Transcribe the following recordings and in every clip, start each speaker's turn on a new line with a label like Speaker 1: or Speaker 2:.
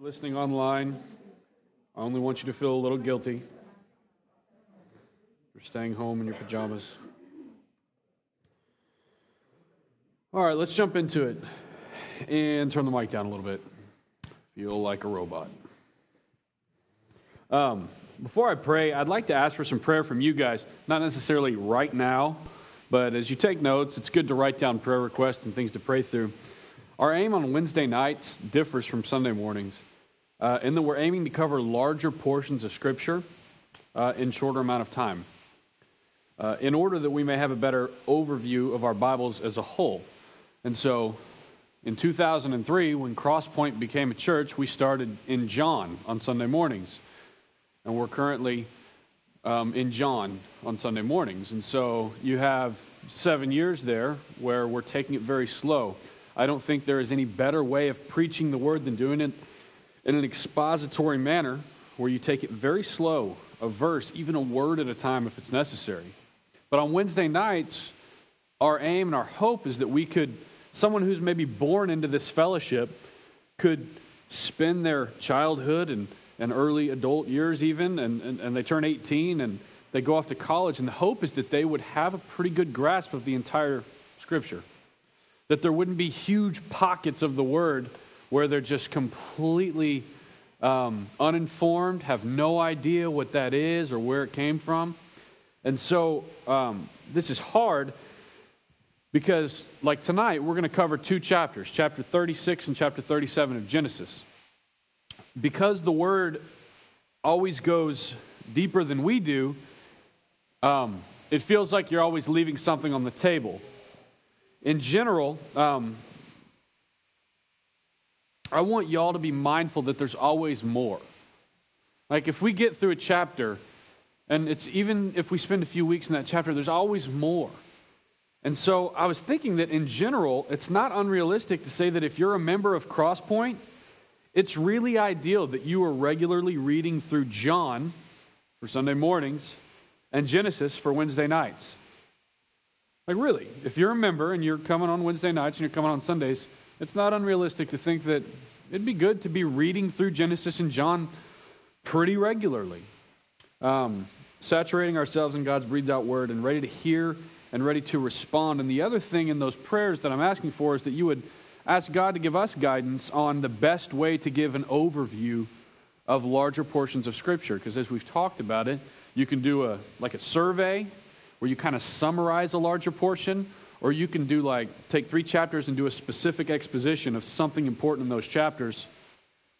Speaker 1: listening online, I only want you to feel a little guilty for staying home in your pajamas. All right, let's jump into it and turn the mic down a little bit. Feel like a robot. Um, before I pray, I'd like to ask for some prayer from you guys, not necessarily right now, but as you take notes, it's good to write down prayer requests and things to pray through. Our aim on Wednesday nights differs from Sunday mornings uh, in that we're aiming to cover larger portions of Scripture uh, in shorter amount of time, uh, in order that we may have a better overview of our Bibles as a whole. And so, in 2003, when Crosspoint became a church, we started in John on Sunday mornings, and we're currently um, in John on Sunday mornings. And so, you have seven years there where we're taking it very slow. I don't think there is any better way of preaching the word than doing it in an expository manner where you take it very slow, a verse, even a word at a time if it's necessary. But on Wednesday nights, our aim and our hope is that we could, someone who's maybe born into this fellowship, could spend their childhood and, and early adult years even, and, and, and they turn 18 and they go off to college. And the hope is that they would have a pretty good grasp of the entire scripture, that there wouldn't be huge pockets of the word where they're just completely um, uninformed, have no idea what that is or where it came from. And so um, this is hard because, like tonight, we're going to cover two chapters, chapter 36 and chapter 37 of Genesis. Because the word always goes deeper than we do, um, it feels like you're always leaving something on the table. In general, um, I want y'all to be mindful that there's always more. Like if we get through a chapter, and it's even if we spend a few weeks in that chapter, there's always more. And so I was thinking that in general, it's not unrealistic to say that if you're a member of Crosspoint, it's really ideal that you are regularly reading through John for Sunday mornings and Genesis for Wednesday nights. Like, really, if you're a member and you're coming on Wednesday nights and you're coming on Sundays, it's not unrealistic to think that it'd be good to be reading through Genesis and John pretty regularly, um, saturating ourselves in God's breathed out word and ready to hear and ready to respond. And the other thing in those prayers that I'm asking for is that you would ask God to give us guidance on the best way to give an overview of larger portions of Scripture. Because as we've talked about it, you can do a like a survey where you kind of summarize a larger portion, or you can do like, take three chapters and do a specific exposition of something important in those chapters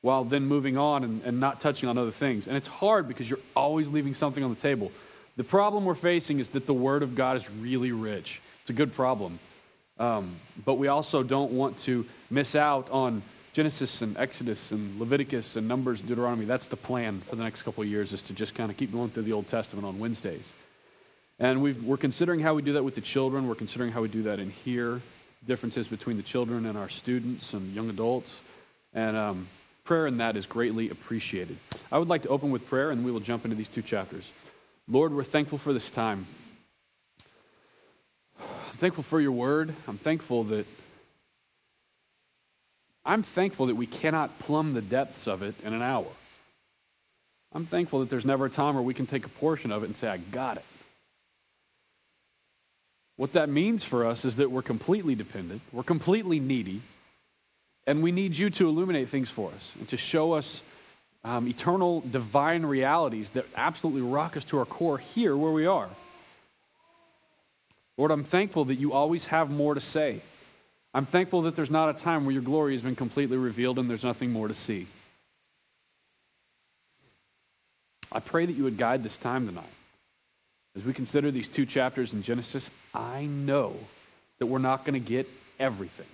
Speaker 1: while then moving on and, and not touching on other things. And it's hard because you're always leaving something on the table. The problem we're facing is that the Word of God is really rich. It's a good problem. Um, but we also don't want to miss out on Genesis and Exodus and Leviticus and Numbers and Deuteronomy. That's the plan for the next couple of years is to just kind of keep going through the Old Testament on Wednesdays. And we are considering how we do that with the children. We're considering how we do that in here, differences between the children and our students and young adults. And um, prayer in that is greatly appreciated. I would like to open with prayer, and we will jump into these two chapters. Lord, we're thankful for this time. I'm thankful for your word. I'm thankful that I'm thankful that we cannot plumb the depths of it in an hour. I'm thankful that there's never a time where we can take a portion of it and say, I got it. What that means for us is that we're completely dependent, we're completely needy, and we need you to illuminate things for us and to show us um, eternal divine realities that absolutely rock us to our core here where we are. Lord, I'm thankful that you always have more to say. I'm thankful that there's not a time where your glory has been completely revealed and there's nothing more to see. I pray that you would guide this time tonight. As we consider these two chapters in Genesis, I know that we're not going to get everything.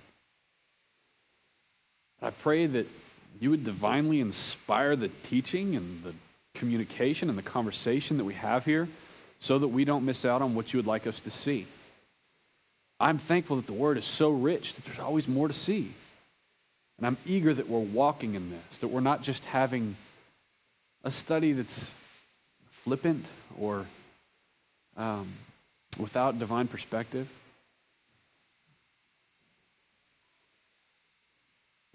Speaker 1: I pray that you would divinely inspire the teaching and the communication and the conversation that we have here so that we don't miss out on what you would like us to see. I'm thankful that the word is so rich that there's always more to see. And I'm eager that we're walking in this, that we're not just having a study that's flippant or um, without divine perspective.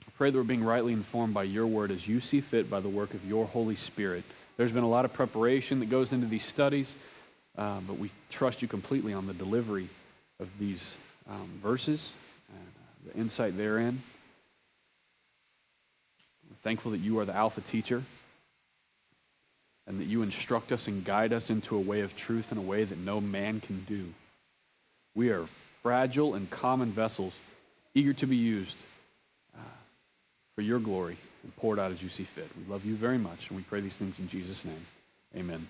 Speaker 1: I Pray that we're being rightly informed by your word as you see fit by the work of your Holy Spirit. There's been a lot of preparation that goes into these studies, uh, but we trust you completely on the delivery of these um, verses and uh, the insight therein. We're thankful that you are the Alpha teacher and that you instruct us and guide us into a way of truth in a way that no man can do. We are fragile and common vessels, eager to be used uh, for your glory and poured out as you see fit. We love you very much, and we pray these things in Jesus' name. Amen.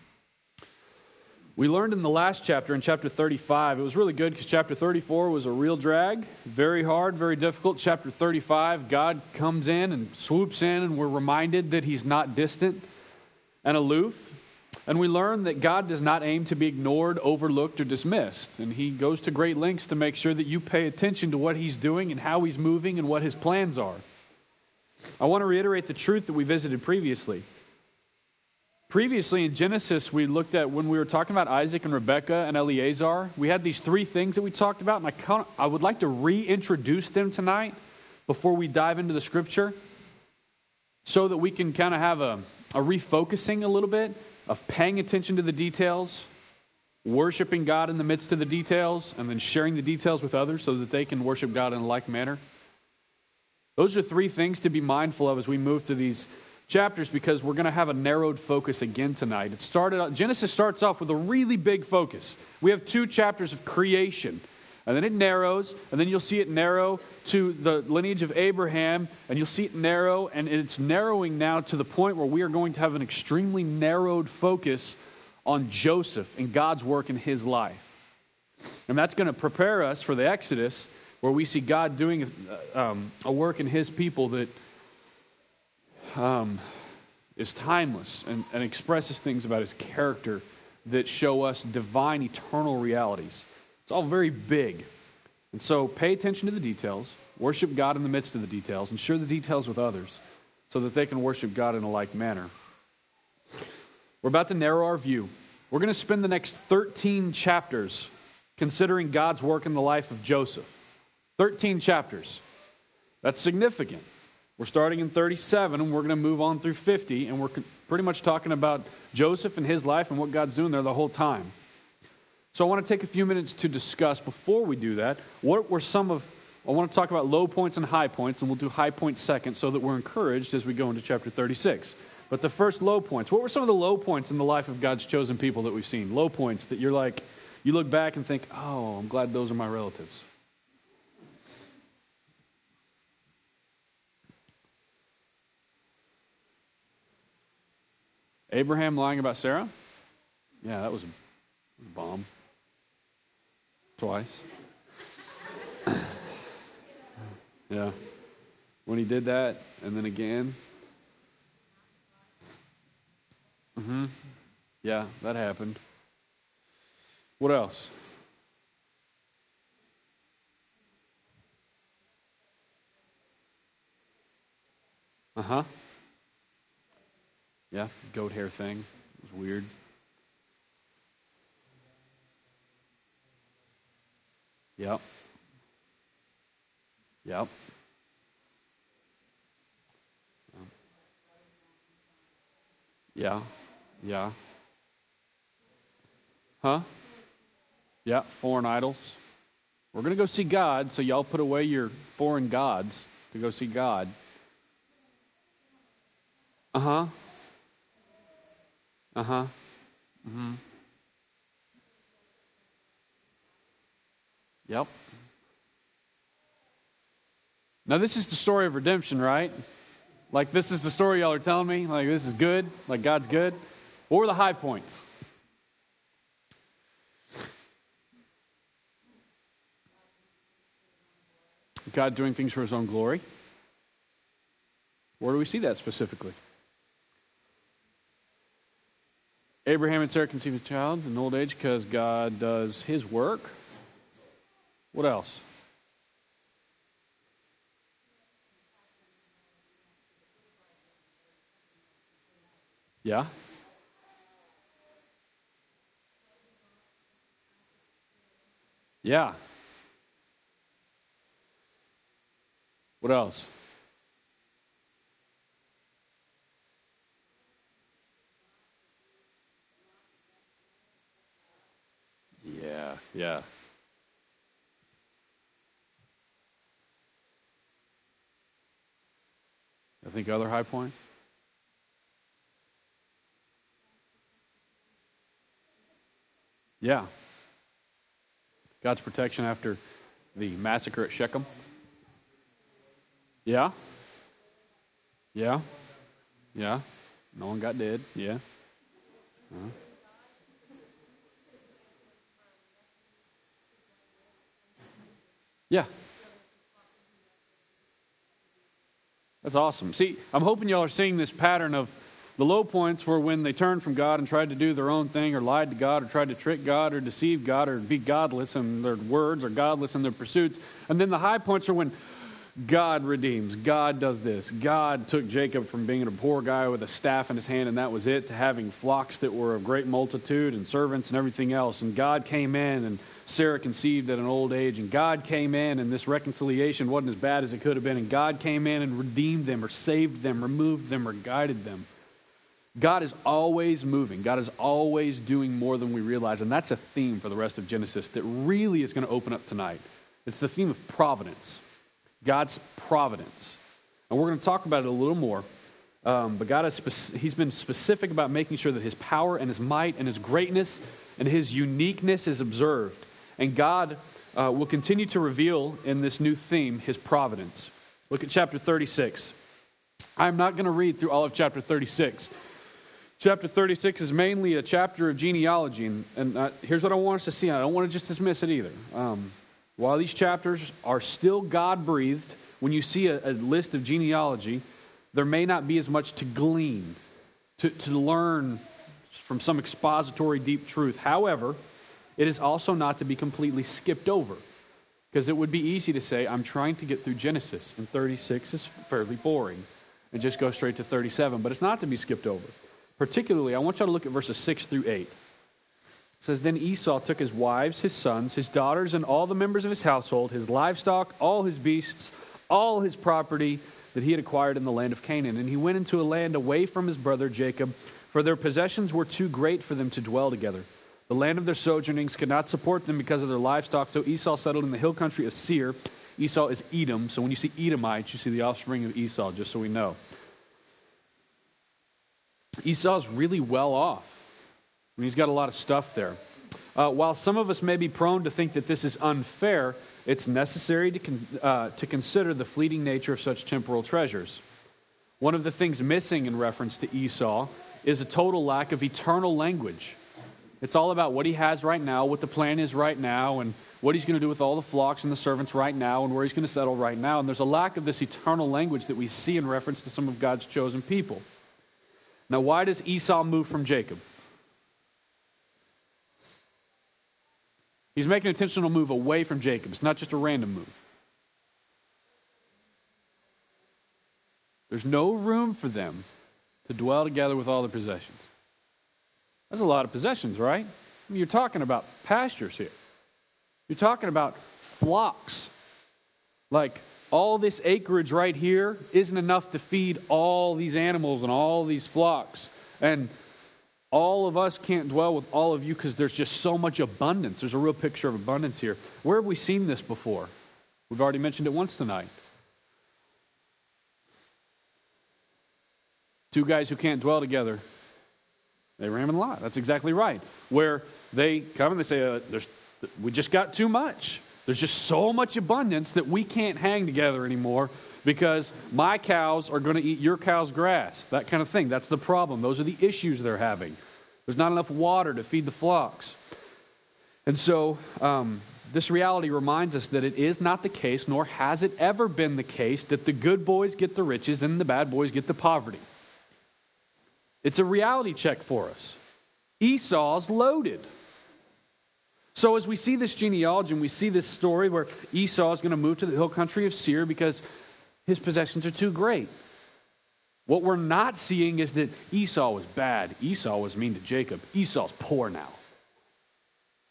Speaker 1: We learned in the last chapter, in chapter 35, it was really good because chapter 34 was a real drag, very hard, very difficult. Chapter 35, God comes in and swoops in, and we're reminded that He's not distant and aloof. And we learn that God does not aim to be ignored, overlooked, or dismissed. And He goes to great lengths to make sure that you pay attention to what He's doing and how He's moving and what His plans are. I want to reiterate the truth that we visited previously. Previously in Genesis, we looked at when we were talking about Isaac and Rebekah and Eleazar, we had these three things that we talked about, and I, I would like to reintroduce them tonight before we dive into the scripture so that we can kind of have a, a refocusing a little bit of paying attention to the details, worshiping God in the midst of the details, and then sharing the details with others so that they can worship God in a like manner. Those are three things to be mindful of as we move through these chapters because we're going to have a narrowed focus again tonight. It started Genesis starts off with a really big focus. We have two chapters of creation. And then it narrows, and then you'll see it narrow to the lineage of Abraham, and you'll see it narrow, and it's narrowing now to the point where we are going to have an extremely narrowed focus on Joseph and God's work in his life. And that's going to prepare us for the Exodus, where we see God doing um, a work in his people that um, is timeless and, and expresses things about his character that show us divine, eternal realities. It's all very big. And so pay attention to the details, worship God in the midst of the details, and share the details with others so that they can worship God in a like manner. We're about to narrow our view. We're going to spend the next 13 chapters considering God's work in the life of Joseph. 13 chapters. That's significant. We're starting in 37 and we're going to move on through 50, and we're pretty much talking about Joseph and his life and what God's doing there the whole time. So I want to take a few minutes to discuss before we do that what were some of I want to talk about low points and high points, and we'll do high points second so that we're encouraged as we go into chapter 36. But the first low points, what were some of the low points in the life of God's chosen people that we've seen? Low points that you're like, you look back and think, oh, I'm glad those are my relatives. Abraham lying about Sarah? Yeah, that was a bomb. Twice. yeah. When he did that, and then again. Mm-hmm. Yeah, that happened. What else? Uh huh. Yeah, goat hair thing. It was weird. Yep. Yep. Yeah. Yeah. Huh? Yeah, foreign idols. We're going to go see God, so y'all put away your foreign gods to go see God. Uh huh. Uh huh. Mm-hmm. Yep. Now, this is the story of redemption, right? Like, this is the story y'all are telling me? Like, this is good? Like, God's good? Were the high points? God doing things for his own glory. Where do we see that specifically? Abraham and Sarah conceived a child in old age because God does his work. What else? Yeah? Yeah. What else? Yeah, yeah. I think other high point? Yeah. God's protection after the massacre at Shechem. Yeah. Yeah. Yeah. No one got dead. Yeah. Uh-huh. Yeah. That's awesome. See, I'm hoping y'all are seeing this pattern of the low points were when they turned from God and tried to do their own thing or lied to God or tried to trick God or deceive God or be godless in their words or godless in their pursuits. And then the high points are when God redeems. God does this. God took Jacob from being a poor guy with a staff in his hand and that was it to having flocks that were of great multitude and servants and everything else. And God came in and Sarah conceived at an old age, and God came in, and this reconciliation wasn't as bad as it could have been, and God came in and redeemed them, or saved them, removed them, or guided them. God is always moving. God is always doing more than we realize, and that's a theme for the rest of Genesis that really is going to open up tonight. It's the theme of providence, God's providence. And we're going to talk about it a little more. Um, but God has He's been specific about making sure that His power and His might and His greatness and His uniqueness is observed. And God uh, will continue to reveal in this new theme his providence. Look at chapter 36. I'm not going to read through all of chapter 36. Chapter 36 is mainly a chapter of genealogy. And, and uh, here's what I want us to see. I don't want to just dismiss it either. Um, while these chapters are still God breathed, when you see a, a, list of genealogy, there may not be as much to glean, to, to learn from some expository deep truth. However, it is also not to be completely skipped over. Because it would be easy to say, I'm trying to get through Genesis, and 36 is fairly boring, and just go straight to 37. But it's not to be skipped over. Particularly, I want y'all to look at verses 6 through 8. It says, Then Esau took his wives, his sons, his daughters, and all the members of his household, his livestock, all his beasts, all his property that he had acquired in the land of Canaan. And he went into a land away from his brother Jacob, for their possessions were too great for them to dwell together. The land of their sojournings could not support them because of their livestock, so Esau settled in the hill country of Seir. Esau is Edom, so when you see Edomites, you see the offspring of Esau, just so we know. Esau's really well off. I mean, he's got a lot of stuff there. Uh, while some of us may be prone to think that this is unfair, it's necessary to, con- uh, to consider the fleeting nature of such temporal treasures. One of the things missing in reference to Esau is a total lack of eternal language. It's all about what he has right now, what the plan is right now, and what he's going to do with all the flocks and the servants right now, and where he's going to settle right now. And there's a lack of this eternal language that we see in reference to some of God's chosen people. Now, why does Esau move from Jacob? He's making an intentional move away from Jacob. It's not just a random move. There's no room for them to dwell together with all their possessions. That's a lot of possessions, right? I mean, you're talking about pastures here. You're talking about flocks. Like all this acreage right here isn't enough to feed all these animals and all these flocks. And all of us can't dwell with all of you because there's just so much abundance. There's a real picture of abundance here. Where have we seen this before? We've already mentioned it once tonight. Two guys who can't dwell together they ram in the lot. That's exactly right. Where they come and they say, uh, we just got too much. There's just so much abundance that we can't hang together anymore because my cows are going to eat your cow's grass. That kind of thing. That's the problem. Those are the issues they're having. There's not enough water to feed the flocks. And so, um, this reality reminds us that it is not the case, nor has it ever been the case, that the good boys get the riches and the bad boys get the poverty. It's a reality check for us. Esau's loaded. So, as we see this genealogy and we see this story where Esau is going to move to the hill country of Seir because his possessions are too great, what we're not seeing is that Esau was bad. Esau was mean to Jacob. Esau's poor now.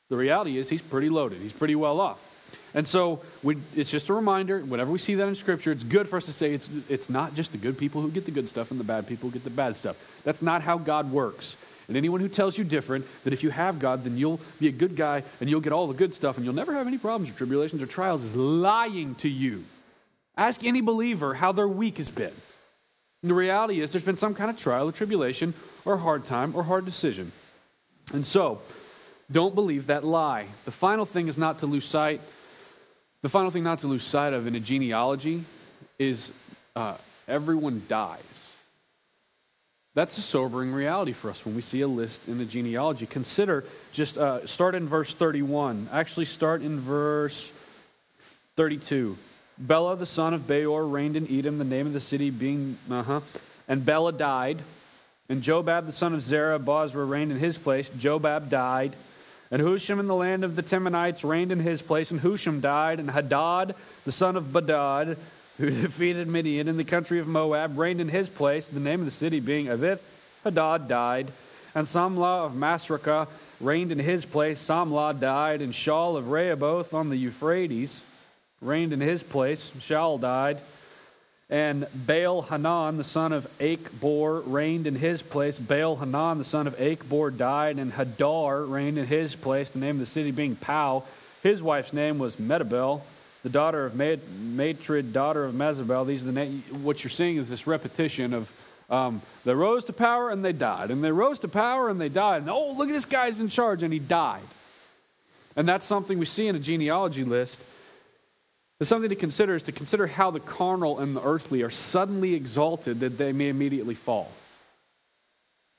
Speaker 1: The reality is he's pretty loaded, he's pretty well off. And so we, it's just a reminder whenever we see that in Scripture, it's good for us to say it's, it's not just the good people who get the good stuff and the bad people who get the bad stuff. That's not how God works. And anyone who tells you different, that if you have God, then you'll be a good guy and you'll get all the good stuff and you'll never have any problems or tribulations or trials, is lying to you. Ask any believer how their week has been. And the reality is, there's been some kind of trial or tribulation or hard time or hard decision. And so, don't believe that lie. The final thing is not to lose sight. The final thing not to lose sight of in a genealogy is uh, everyone dies. That's a sobering reality for us when we see a list in the genealogy. Consider, just uh, start in verse 31. Actually, start in verse 32. Bela, the son of Beor, reigned in Edom, the name of the city being, uh huh. And Bela died. And Jobab, the son of Zerah, Bozrah, reigned in his place. Jobab died. And Husham in the land of the Temanites reigned in his place. And Husham died. And Hadad, the son of Bedad, who defeated Midian in the country of Moab, reigned in his place, the name of the city being Avith. Hadad died. And Samlah of Masrekah reigned in his place. Samlah died. And Shaul of Rehoboth on the Euphrates reigned in his place. Shaul died. And Baal Hanan, the son of Achbor, reigned in his place. Baal Hanan, the son of Achbor, died. And Hadar reigned in his place, the name of the city being Pau. His wife's name was Metabel the daughter of Matred, daughter of Mezabel. These are the what you're seeing is this repetition of um, they rose to power and they died, and they rose to power and they died. And oh, look at this guy's in charge and he died. And that's something we see in a genealogy list. It's something to consider is to consider how the carnal and the earthly are suddenly exalted that they may immediately fall.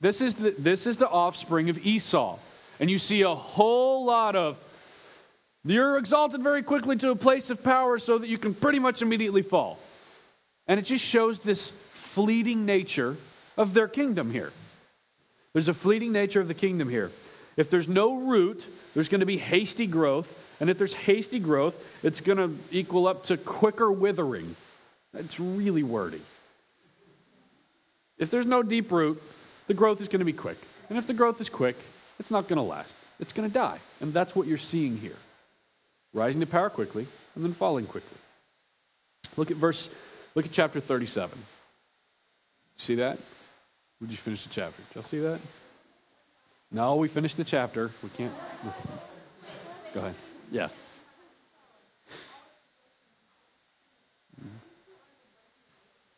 Speaker 1: This is the, this is the offspring of Esau. And you see a whole lot of you're exalted very quickly to a place of power so that you can pretty much immediately fall. And it just shows this fleeting nature of their kingdom here. There's a fleeting nature of the kingdom here. If there's no root, there's going to be hasty growth. And if there's hasty growth, it's going to equal up to quicker withering. It's really wordy. If there's no deep root, the growth is going to be quick. And if the growth is quick, it's not going to last. It's going to die. And that's what you're seeing here rising to power quickly and then falling quickly. Look at verse, look at chapter 37. See that? We just finished the chapter? Did y'all see that? No, we finished the chapter. We can't. Go ahead. Yeah.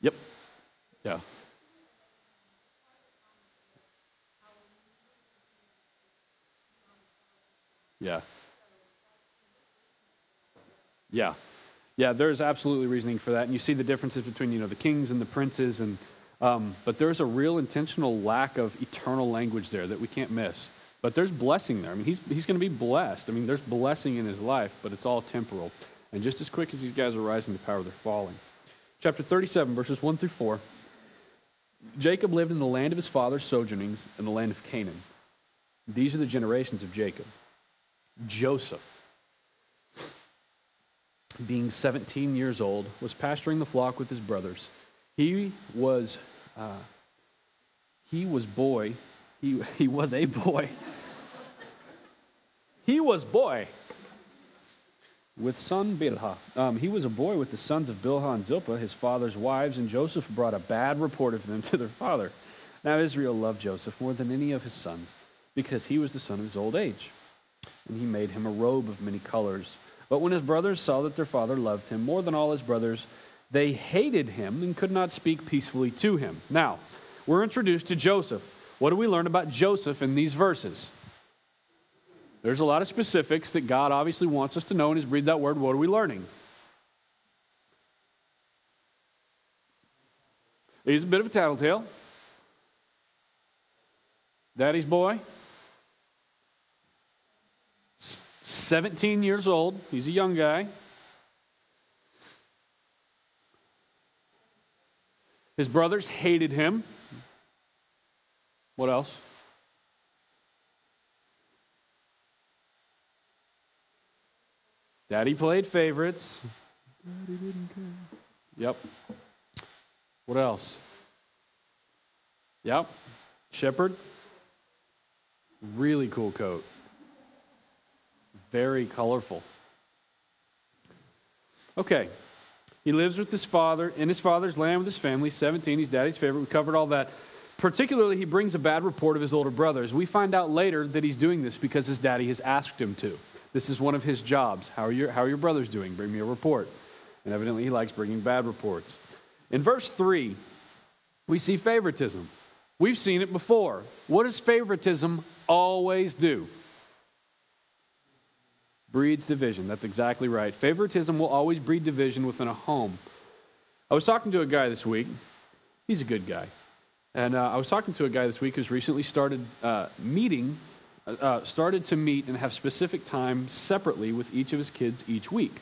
Speaker 1: Yep. Yeah. Yeah. Yeah. Yeah, there's absolutely reasoning for that. And you see the differences between, you know, the kings and the princes. And, um, but there's a real intentional lack of eternal language there that we can't miss. But there's blessing there. I mean, he's, he's going to be blessed. I mean, there's blessing in his life, but it's all temporal. And just as quick as these guys are rising to power, they're falling. Chapter 37, verses 1 through 4. Jacob lived in the land of his father's sojournings in the land of Canaan. These are the generations of Jacob. Joseph being 17 years old, was pasturing the flock with his brothers. He was, uh, he was boy, he, he was a boy. he was boy with son Bilhah. Um, he was a boy with the sons of Bilhah and Zilpah, his father's wives, and Joseph brought a bad report of them to their father. Now Israel loved Joseph more than any of his sons, because he was the son of his old age. And he made him a robe of many colors. But when his brothers saw that their father loved him more than all his brothers, they hated him and could not speak peacefully to him. Now, we're introduced to Joseph. What do we learn about Joseph in these verses? There's a lot of specifics that God obviously wants us to know, and as read that word, what are we learning? He's a bit of a tattletale. Daddy's boy. 17 years old. He's a young guy. His brothers hated him. What else? Daddy played favorites. Daddy didn't care. Yep. What else? Yep. Shepherd. Really cool coat very colorful. Okay. He lives with his father, in his father's land with his family, 17. He's daddy's favorite. We covered all that. Particularly, he brings a bad report of his older brothers. We find out later that he's doing this because his daddy has asked him to. This is one of his jobs. How are your, how are your brothers doing? Bring me a report. And evidently, he likes bringing bad reports. In verse 3, we see favoritism. We've seen it before. What does favoritism always do? Breeds division. That's exactly right. Favoritism will always breed division within a home. I was talking to a guy this week. He's a good guy. And uh, I was talking to a guy this week who's recently started uh, meeting, uh, uh started to meet and have specific time separately with each of his kids each week.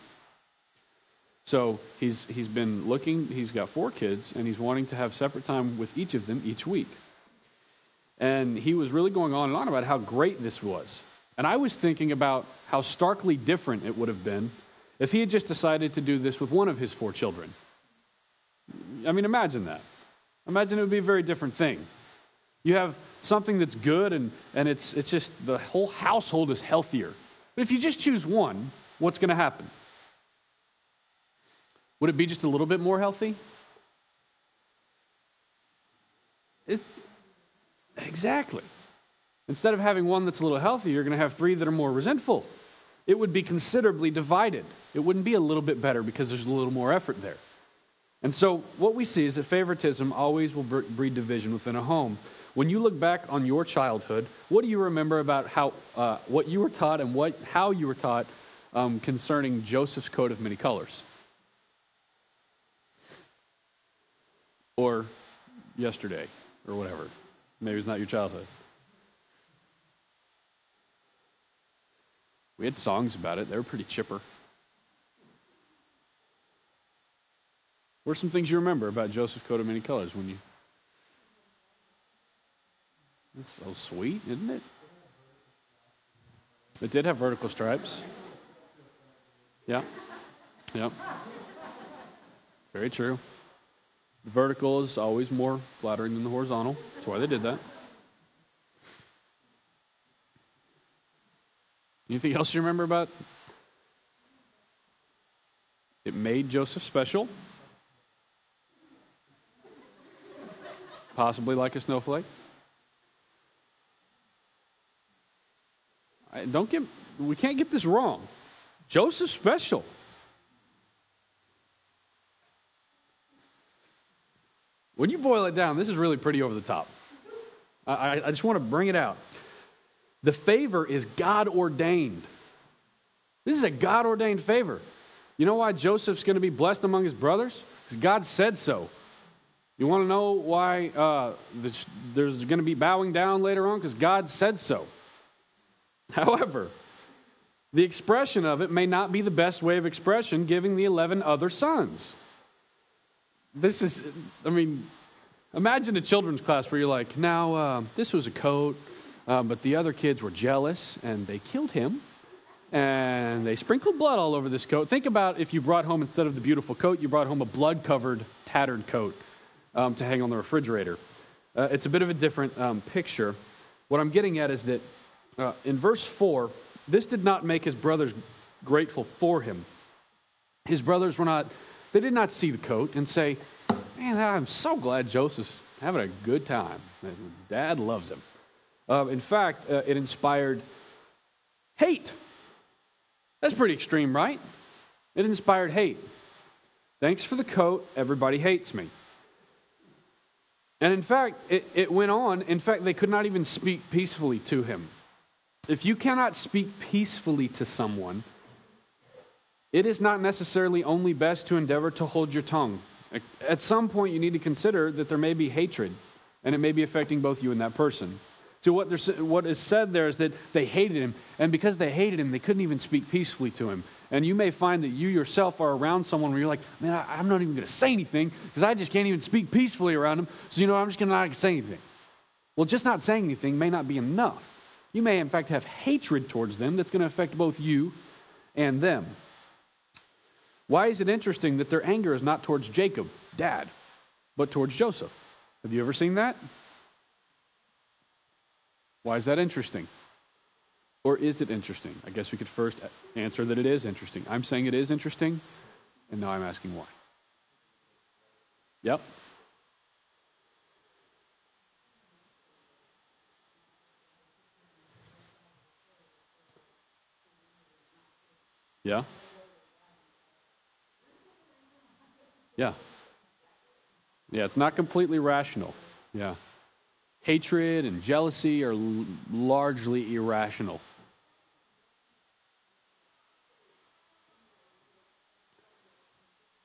Speaker 1: So he's, he's been looking, he's got four kids, and he's wanting to have separate time with each of them each week. And he was really going on and on about how great this was. And I was thinking about how starkly different it would have been if he had just decided to do this with one of his four children. I mean, imagine that. Imagine it would be a very different thing. You have something that's good and, and it's, it's just the whole household is healthier. But if you just choose one, what's going to happen? Would it be just a little bit more healthy? It, exactly. Instead of having one that's a little healthy, you're going to have three that are more resentful. It would be considerably divided. It wouldn't be a little bit better because there's a little more effort there. And so, what we see is that favoritism always will breed division within a home. When you look back on your childhood, what do you remember about how, uh, what you were taught and what, how you were taught um, concerning Joseph's coat of many colors? or yesterday or whatever. Maybe it's not your childhood. We had songs about it, they were pretty chipper. What are some things you remember about Joseph's coat of many colors when you. It's so sweet, isn't it? It did have vertical stripes. Yeah. Yeah. Very true. The vertical is always more flattering than the horizontal. That's why they did that. Anything else you remember about? It made Joseph special. Possibly like a snowflake. Don't get we can't get this wrong. Joseph's special. When you boil it down, this is really pretty over the top. I, I just want to bring it out. The favor is God ordained. This is a God ordained favor. You know why Joseph's going to be blessed among his brothers? Because God said so. You want to know why uh, there's going to be bowing down later on? Because God said so. However, the expression of it may not be the best way of expression, giving the 11 other sons. This is, I mean, imagine a children's class where you're like, now, uh, this was a coat, uh, but the other kids were jealous and they killed him and they sprinkled blood all over this coat. Think about if you brought home, instead of the beautiful coat, you brought home a blood covered, tattered coat um, to hang on the refrigerator. Uh, it's a bit of a different um, picture. What I'm getting at is that uh, in verse 4, this did not make his brothers grateful for him. His brothers were not they did not see the coat and say, Man, I'm so glad Joseph's having a good time. Dad loves him. Uh, in fact, uh, it inspired hate. That's pretty extreme, right? It inspired hate. Thanks for the coat, everybody hates me. And in fact, it, it went on. In fact, they could not even speak peacefully to him. If you cannot speak peacefully to someone, it is not necessarily only best to endeavor to hold your tongue. At some point, you need to consider that there may be hatred, and it may be affecting both you and that person. So, what, what is said there is that they hated him, and because they hated him, they couldn't even speak peacefully to him. And you may find that you yourself are around someone where you're like, man, I, am not even going to say anything because I just can't even speak peacefully around him. So, you know, I'm just going to not say anything. Well, just not saying anything may not be enough. You may, in fact, have hatred towards them that's going to affect both you and them. Why is it interesting that their anger is not towards Jacob, dad, but towards Joseph? Have you ever seen that? Why is that interesting? Or is it interesting? I guess we could first answer that it is interesting. I'm saying it is interesting, and now I'm asking why. Yep. Yeah. Yeah. Yeah, it's not completely rational. Yeah. Hatred and jealousy are l- largely irrational.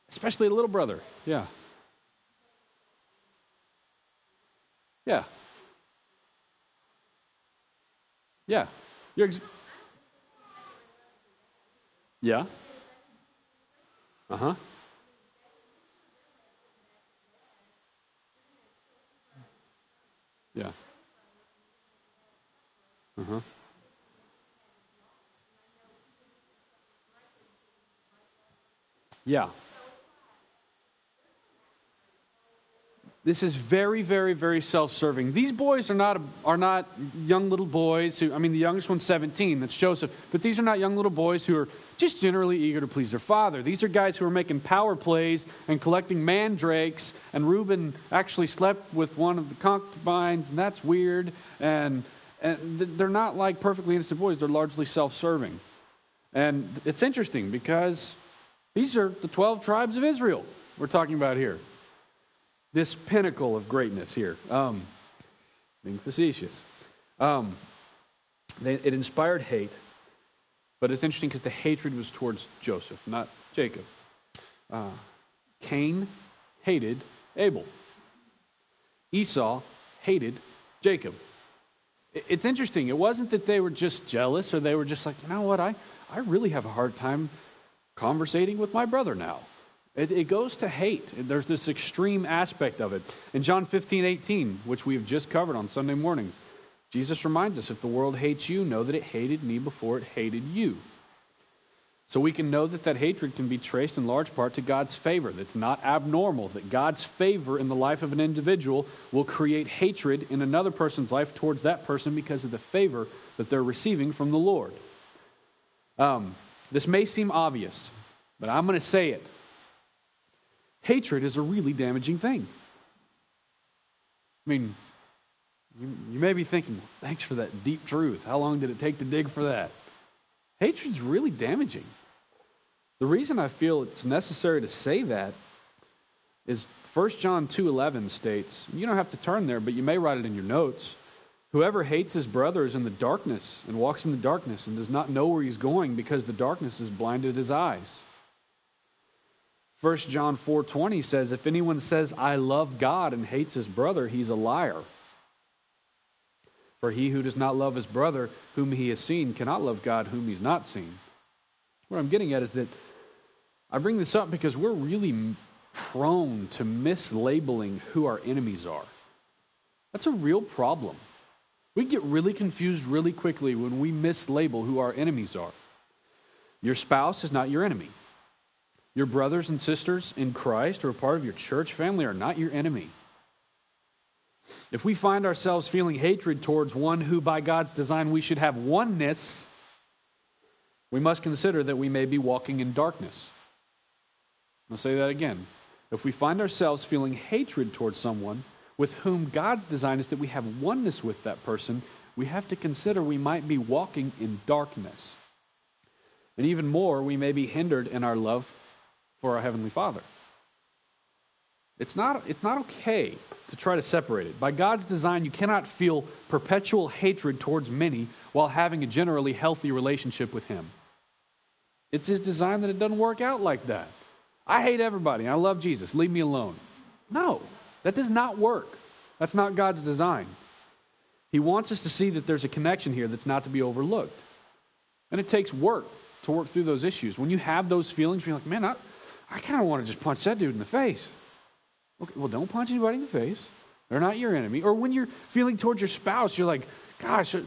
Speaker 1: Especially a little brother. Yeah. Yeah. Yeah. You're ex- yeah. Uh huh. Yeah. Uh huh. Yeah. This is very, very, very self-serving. These boys are not, are not young little boys who, I mean, the youngest one's 17, that's Joseph, but these are not young little boys who are just generally eager to please their father. These are guys who are making power plays and collecting mandrakes, and Reuben actually slept with one of the concubines, and that's weird. And, and they're not like perfectly innocent boys, they're largely self-serving. And it's interesting because these are the 12 tribes of Israel we're talking about here this pinnacle of greatness here. Um, being facetious. Um, they, it inspired hate, but it's interesting because the hatred was towards Joseph, not Jacob. Uh, Cain hated Abel. Esau hated Jacob. It's interesting. It wasn't that they were just jealous or they were just like, you know what, I, I really have a hard time conversating with my brother now. It, it, goes to hate. There's this extreme aspect of it. In John 15, 18, which we have just covered on Sunday mornings, Jesus reminds us if the world hates you, know that it hated me before it hated you. So we can know that that hatred can be traced in large part to God's favor. That's not abnormal, that God's favor in the life of an individual will create hatred in another person's life towards that person because of the favor that they're receiving from the Lord. Um, this may seem obvious, but I'm going to say it hatred is a really damaging thing. I mean, you, you may be thinking, thanks for that deep truth. How long did it take to dig for that? Hatred's really damaging. The reason I feel it's necessary to say that is 1 John 2:11 states, you don't have to turn there, but you may write it in your notes. Whoever hates his brother is in the darkness and walks in the darkness and does not know where he's going because the darkness has blinded his eyes. 1 John 4:20 says if anyone says I love God and hates his brother he's a liar. For he who does not love his brother whom he has seen cannot love God whom he's not seen. What I'm getting at is that I bring this up because we're really prone to mislabeling who our enemies are. That's a real problem. We get really confused really quickly when we mislabel who our enemies are. Your spouse is not your enemy. Your brothers and sisters in Christ are part of your church family are not your enemy. If we find ourselves feeling hatred towards one who, by God's design, we should have oneness, we must consider that we may be walking in darkness. I'll say that again. If we find ourselves feeling hatred towards someone with whom God's design is that we have oneness with that person, we have to consider we might be walking in darkness. And even more, we may be hindered in our love for our Heavenly Father. It's not, it's not okay to try to separate it. By God's design, you cannot feel perpetual hatred towards many while having a generally healthy relationship with Him. It's His design that it doesn't work out like that. I hate everybody. I love Jesus. Leave me alone. No, that does not work. That's not God's design. He wants us to see that there's a connection here that's not to be overlooked. And it takes work to work through those issues. When you have those feelings, you're like, man, I, I kind of want to just punch that dude in the face. Okay, well, don't punch anybody in the face. They're not your enemy. Or when you're feeling towards your spouse, you're like, gosh, uh,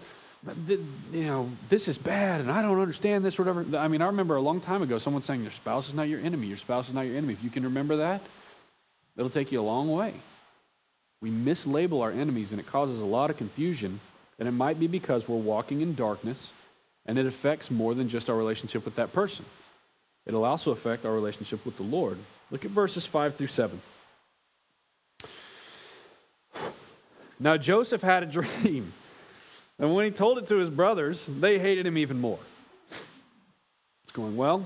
Speaker 1: you know, this is bad and I don't understand this whatever. I mean, I remember a long time ago someone saying, Your spouse is not your enemy. Your spouse is not your enemy. If you can remember that, it'll take you a long way. We mislabel our enemies and it causes a lot of confusion. And it might be because we're walking in darkness and it affects more than just our relationship with that person. It'll also affect our relationship with the Lord. Look at verses 5 through 7. Now Joseph had a dream, and when he told it to his brothers, they hated him even more. It's going well.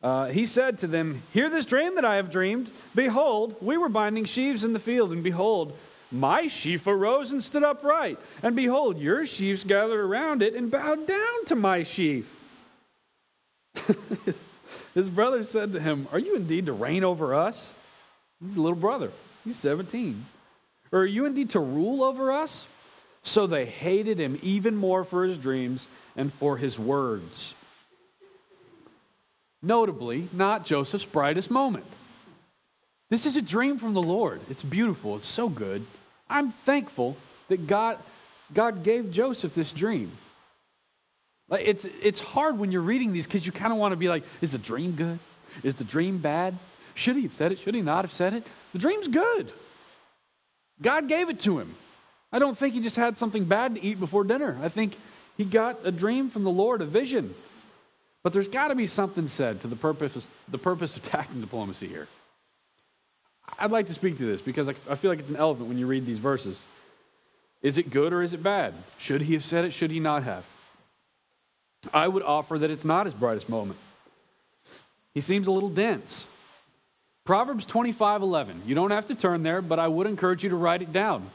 Speaker 1: Uh, he said to them, Hear this dream that I have dreamed. Behold, we were binding sheaves in the field, and behold, my sheaf arose and stood upright. And behold, your sheaves gathered around it and bowed down to my sheaf. His brother said to him, Are you indeed to reign over us? He's a little brother. He's 17. Or are you indeed to rule over us? So they hated him even more for his dreams and for his words. Notably, not Joseph's brightest moment. This is a dream from the Lord. It's beautiful. It's so good. I'm thankful that God, God gave Joseph this dream. Like it's, it's hard when you're reading these because you kind of want to be like, is the dream good? Is the dream bad? Should he have said it? Should he not have said it? The dream's good. God gave it to him. I don't think he just had something bad to eat before dinner. I think he got a dream from the Lord, a vision. But there's got to be something said to the purpose, the purpose of tacting diplomacy here. I'd like to speak to this because I, I feel like it's an elephant when you read these verses. Is it good or is it bad? Should he have said it? Should he not have? I would offer that it's not his brightest moment. He seems a little dense. Proverbs 25 11. You don't have to turn there, but I would encourage you to write it down.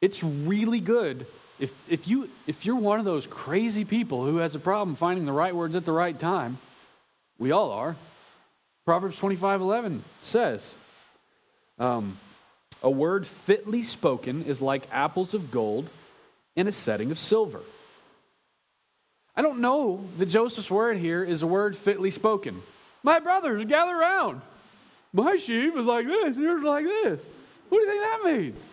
Speaker 1: It's really good. If, if, you, if you're one of those crazy people who has a problem finding the right words at the right time, we all are. Proverbs 25 11 says, um, A word fitly spoken is like apples of gold in a setting of silver. I don't know that Joseph's word here is a word fitly spoken. My brothers, gather around. My sheep is like this, yours is like this. What do you think that means?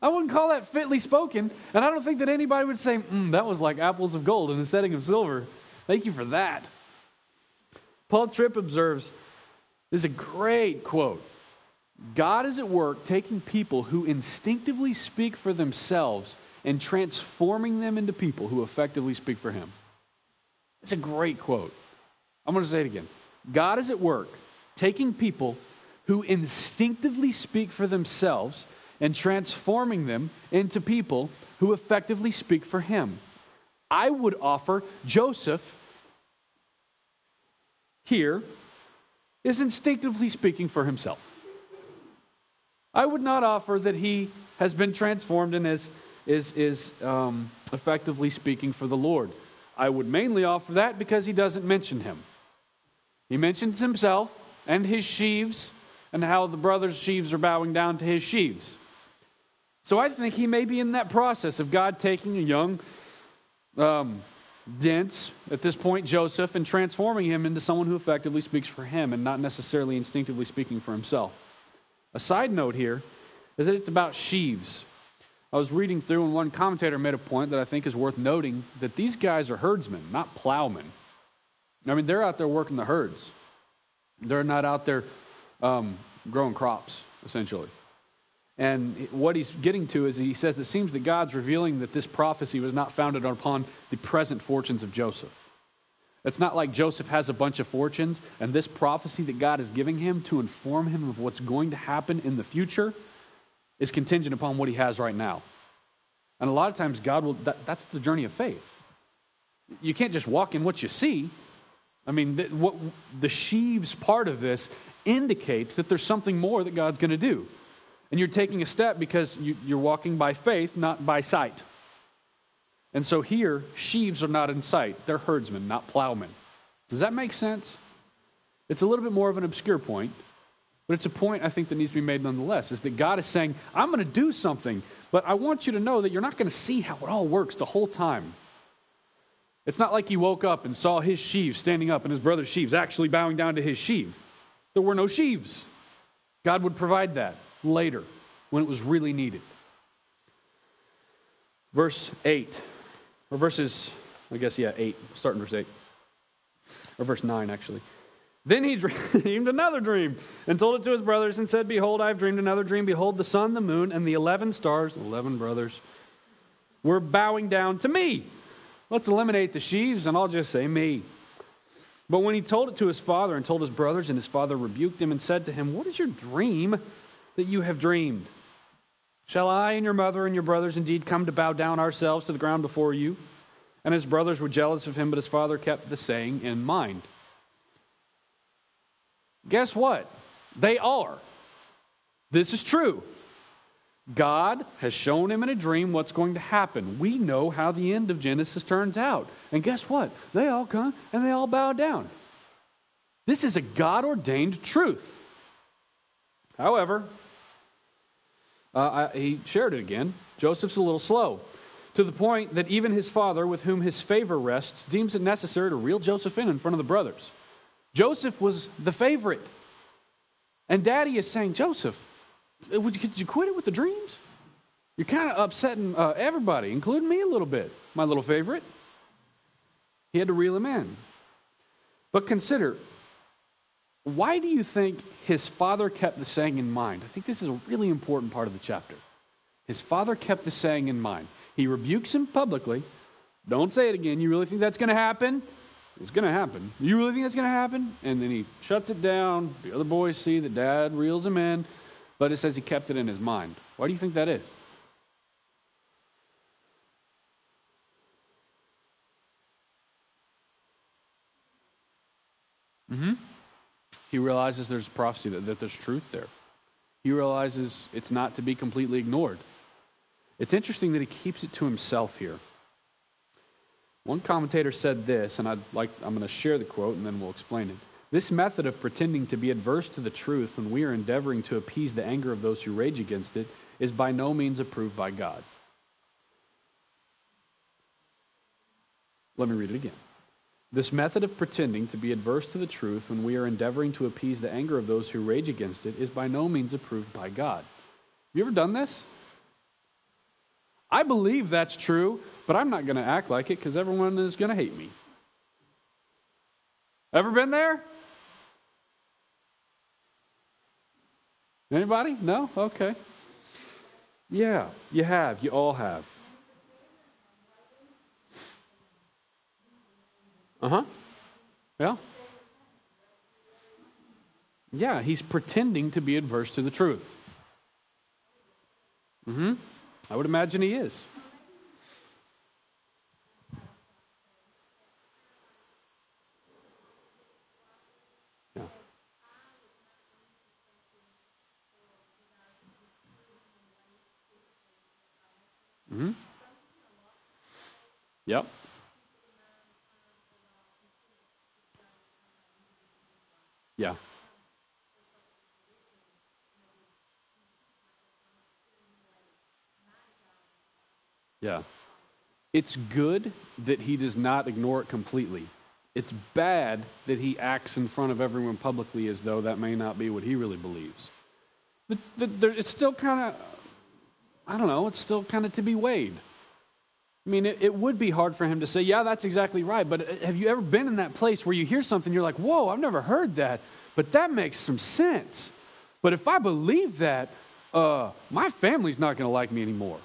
Speaker 1: I wouldn't call that fitly spoken, and I don't think that anybody would say, mm, that was like apples of gold in the setting of silver. Thank you for that. Paul Tripp observes this is a great quote. God is at work taking people who instinctively speak for themselves and transforming them into people who effectively speak for Him. It's a great quote. I'm going to say it again. God is at work taking people who instinctively speak for themselves and transforming them into people who effectively speak for Him. I would offer Joseph here is instinctively speaking for himself. I would not offer that he has been transformed and is, is, is um, effectively speaking for the Lord. I would mainly offer that because he doesn't mention him. He mentions himself and his sheaves and how the brothers' sheaves are bowing down to his sheaves. So I think he may be in that process of God taking a young, um, dense, at this point, Joseph, and transforming him into someone who effectively speaks for him and not necessarily instinctively speaking for himself. A side note here is that it's about sheaves. I was reading through, and one commentator made a point that I think is worth noting that these guys are herdsmen, not plowmen. I mean, they're out there working the herds, they're not out there um, growing crops, essentially. And what he's getting to is he says it seems that God's revealing that this prophecy was not founded upon the present fortunes of Joseph. It's not like Joseph has a bunch of fortunes, and this prophecy that God is giving him to inform him of what's going to happen in the future is contingent upon what he has right now. And a lot of times, God will, that, that's the journey of faith. You can't just walk in what you see. I mean, the, what, the sheaves part of this indicates that there's something more that God's going to do. And you're taking a step because you, you're walking by faith, not by sight. And so here, sheaves are not in sight. They're herdsmen, not plowmen. Does that make sense? It's a little bit more of an obscure point, but it's a point I think that needs to be made nonetheless. Is that God is saying, I'm going to do something, but I want you to know that you're not going to see how it all works the whole time. It's not like he woke up and saw his sheaves standing up and his brother's sheaves actually bowing down to his sheave. There were no sheaves. God would provide that later when it was really needed. Verse 8 or verses, I guess, yeah, 8, starting verse 8. Or verse 9, actually. Then he dreamed another dream and told it to his brothers and said, Behold, I have dreamed another dream. Behold, the sun, the moon, and the 11 stars, 11 brothers, were bowing down to me. Let's eliminate the sheaves and I'll just say me. But when he told it to his father and told his brothers, and his father rebuked him and said to him, What is your dream that you have dreamed? Shall I and your mother and your brothers indeed come to bow down ourselves to the ground before you? And his brothers were jealous of him, but his father kept the saying in mind. Guess what? They are. This is true. God has shown him in a dream what's going to happen. We know how the end of Genesis turns out. And guess what? They all come and they all bow down. This is a God ordained truth. However, uh, I, he shared it again. Joseph's a little slow, to the point that even his father, with whom his favor rests, deems it necessary to reel Joseph in in front of the brothers. Joseph was the favorite. And daddy is saying, Joseph, uh, could you quit it with the dreams? You're kind of upsetting uh, everybody, including me a little bit, my little favorite. He had to reel him in. But consider, why do you think his father kept the saying in mind? I think this is a really important part of the chapter. His father kept the saying in mind. He rebukes him publicly. Don't say it again. You really think that's going to happen? It's going to happen. You really think that's going to happen? And then he shuts it down. The other boys see that dad reels him in, but it says he kept it in his mind. Why do you think that is? Mm-hmm. He realizes there's prophecy, that, that there's truth there. He realizes it's not to be completely ignored. It's interesting that he keeps it to himself here. One commentator said this, and I'd like, I'm going to share the quote and then we'll explain it. This method of pretending to be adverse to the truth when we are endeavoring to appease the anger of those who rage against it is by no means approved by God. Let me read it again. This method of pretending to be adverse to the truth when we are endeavoring to appease the anger of those who rage against it is by no means approved by God. You ever done this? I believe that's true, but I'm not going to act like it because everyone is going to hate me. Ever been there? Anybody? No? Okay. Yeah, you have. You all have. Uh huh. Yeah. Yeah, he's pretending to be adverse to the truth. Mm hmm. I would imagine he is. Mm-hmm. Yep. Yeah. Yeah. It's good that he does not ignore it completely. It's bad that he acts in front of everyone publicly as though that may not be what he really believes. But it's still kind of, I don't know, it's still kind of to be weighed. I mean, it, it, would be hard for him to say, yeah, that's exactly right. But uh, have you ever been in that place where you hear something, you're like, whoa, I've never heard that, but that makes some sense. But if I believe that, uh, my family's not going to like me anymore.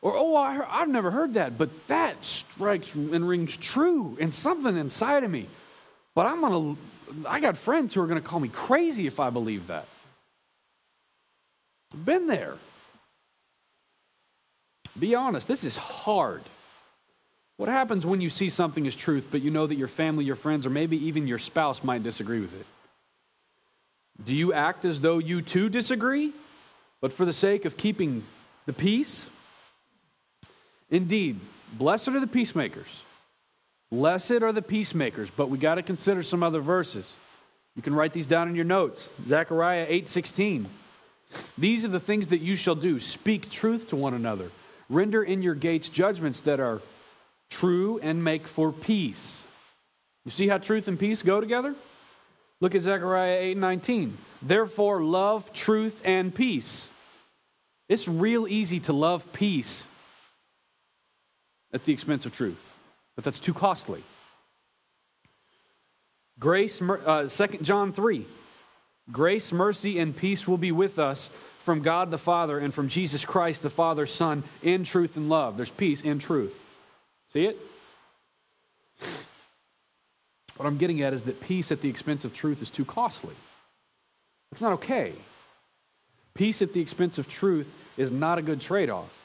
Speaker 1: Or, oh, I heard, I've never heard that, but that strikes and rings true in something inside of me. But I'm going to, I got friends who are going to call me crazy if I believe that. Been there. Be honest, this is hard. What happens when you see something as truth, but you know that your family, your friends, or maybe even your spouse might disagree with it? Do you act as though you too disagree, but for the sake of keeping the peace? Indeed, blessed are the peacemakers. Blessed are the peacemakers, but we got to consider some other verses. You can write these down in your notes. Zechariah 8:16. These are the things that you shall do. Speak truth to one another. Render in your gates judgments that are true and make for peace. You see how truth and peace go together? Look at Zechariah 8 19. Therefore love truth and peace. It's real easy to love peace at the expense of truth, but that's too costly. Grace, uh, 2 John 3. Grace, mercy, and peace will be with us from God the Father and from Jesus Christ the Father's Son, in truth and love. There's peace in truth. See it? What I'm getting at is that peace at the expense of truth is too costly. It's not okay. Peace at the expense of truth is not a good trade off.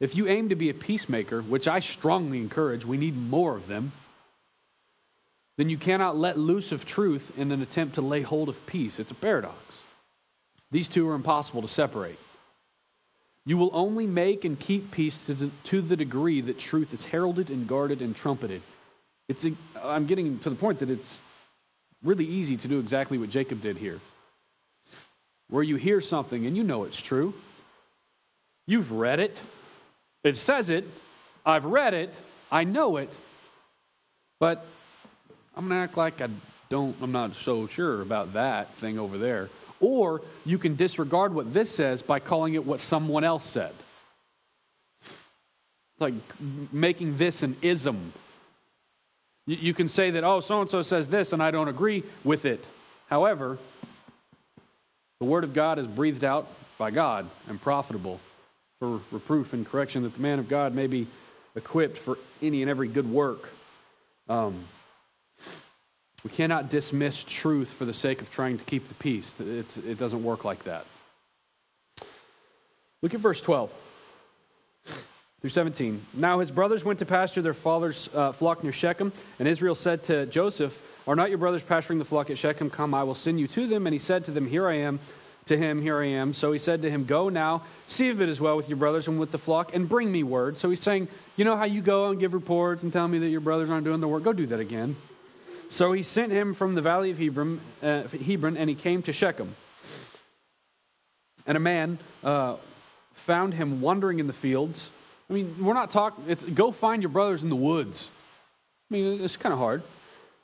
Speaker 1: If you aim to be a peacemaker, which I strongly encourage, we need more of them, then you cannot let loose of truth in an attempt to lay hold of peace. It's a paradox. These two are impossible to separate. You will only make and keep peace to the, to the degree that truth is heralded and guarded and trumpeted. It's, I'm getting to the point that it's really easy to do exactly what Jacob did here. Where you hear something and you know it's true, you've read it, it says it, I've read it, I know it, but I'm going to act like I don't, I'm not so sure about that thing over there. Or you can disregard what this says by calling it what someone else said. Like making this an ism. You can say that, oh, so and so says this, and I don't agree with it. However, the Word of God is breathed out by God and profitable for reproof and correction, that the man of God may be equipped for any and every good work. Um, we cannot dismiss truth for the sake of trying to keep the peace. It's, it doesn't work like that. Look at verse 12 through 17. Now his brothers went to pasture their father's uh, flock near Shechem, and Israel said to Joseph, Are not your brothers pasturing the flock at Shechem? Come, I will send you to them. And he said to them, Here I am. To him, Here I am. So he said to him, Go now, see if it is well with your brothers and with the flock, and bring me word. So he's saying, You know how you go and give reports and tell me that your brothers aren't doing the work? Go do that again. So he sent him from the valley of Hebron, uh, Hebron and he came to Shechem. And a man uh, found him wandering in the fields. I mean, we're not talking, it's go find your brothers in the woods. I mean, it's kind of hard.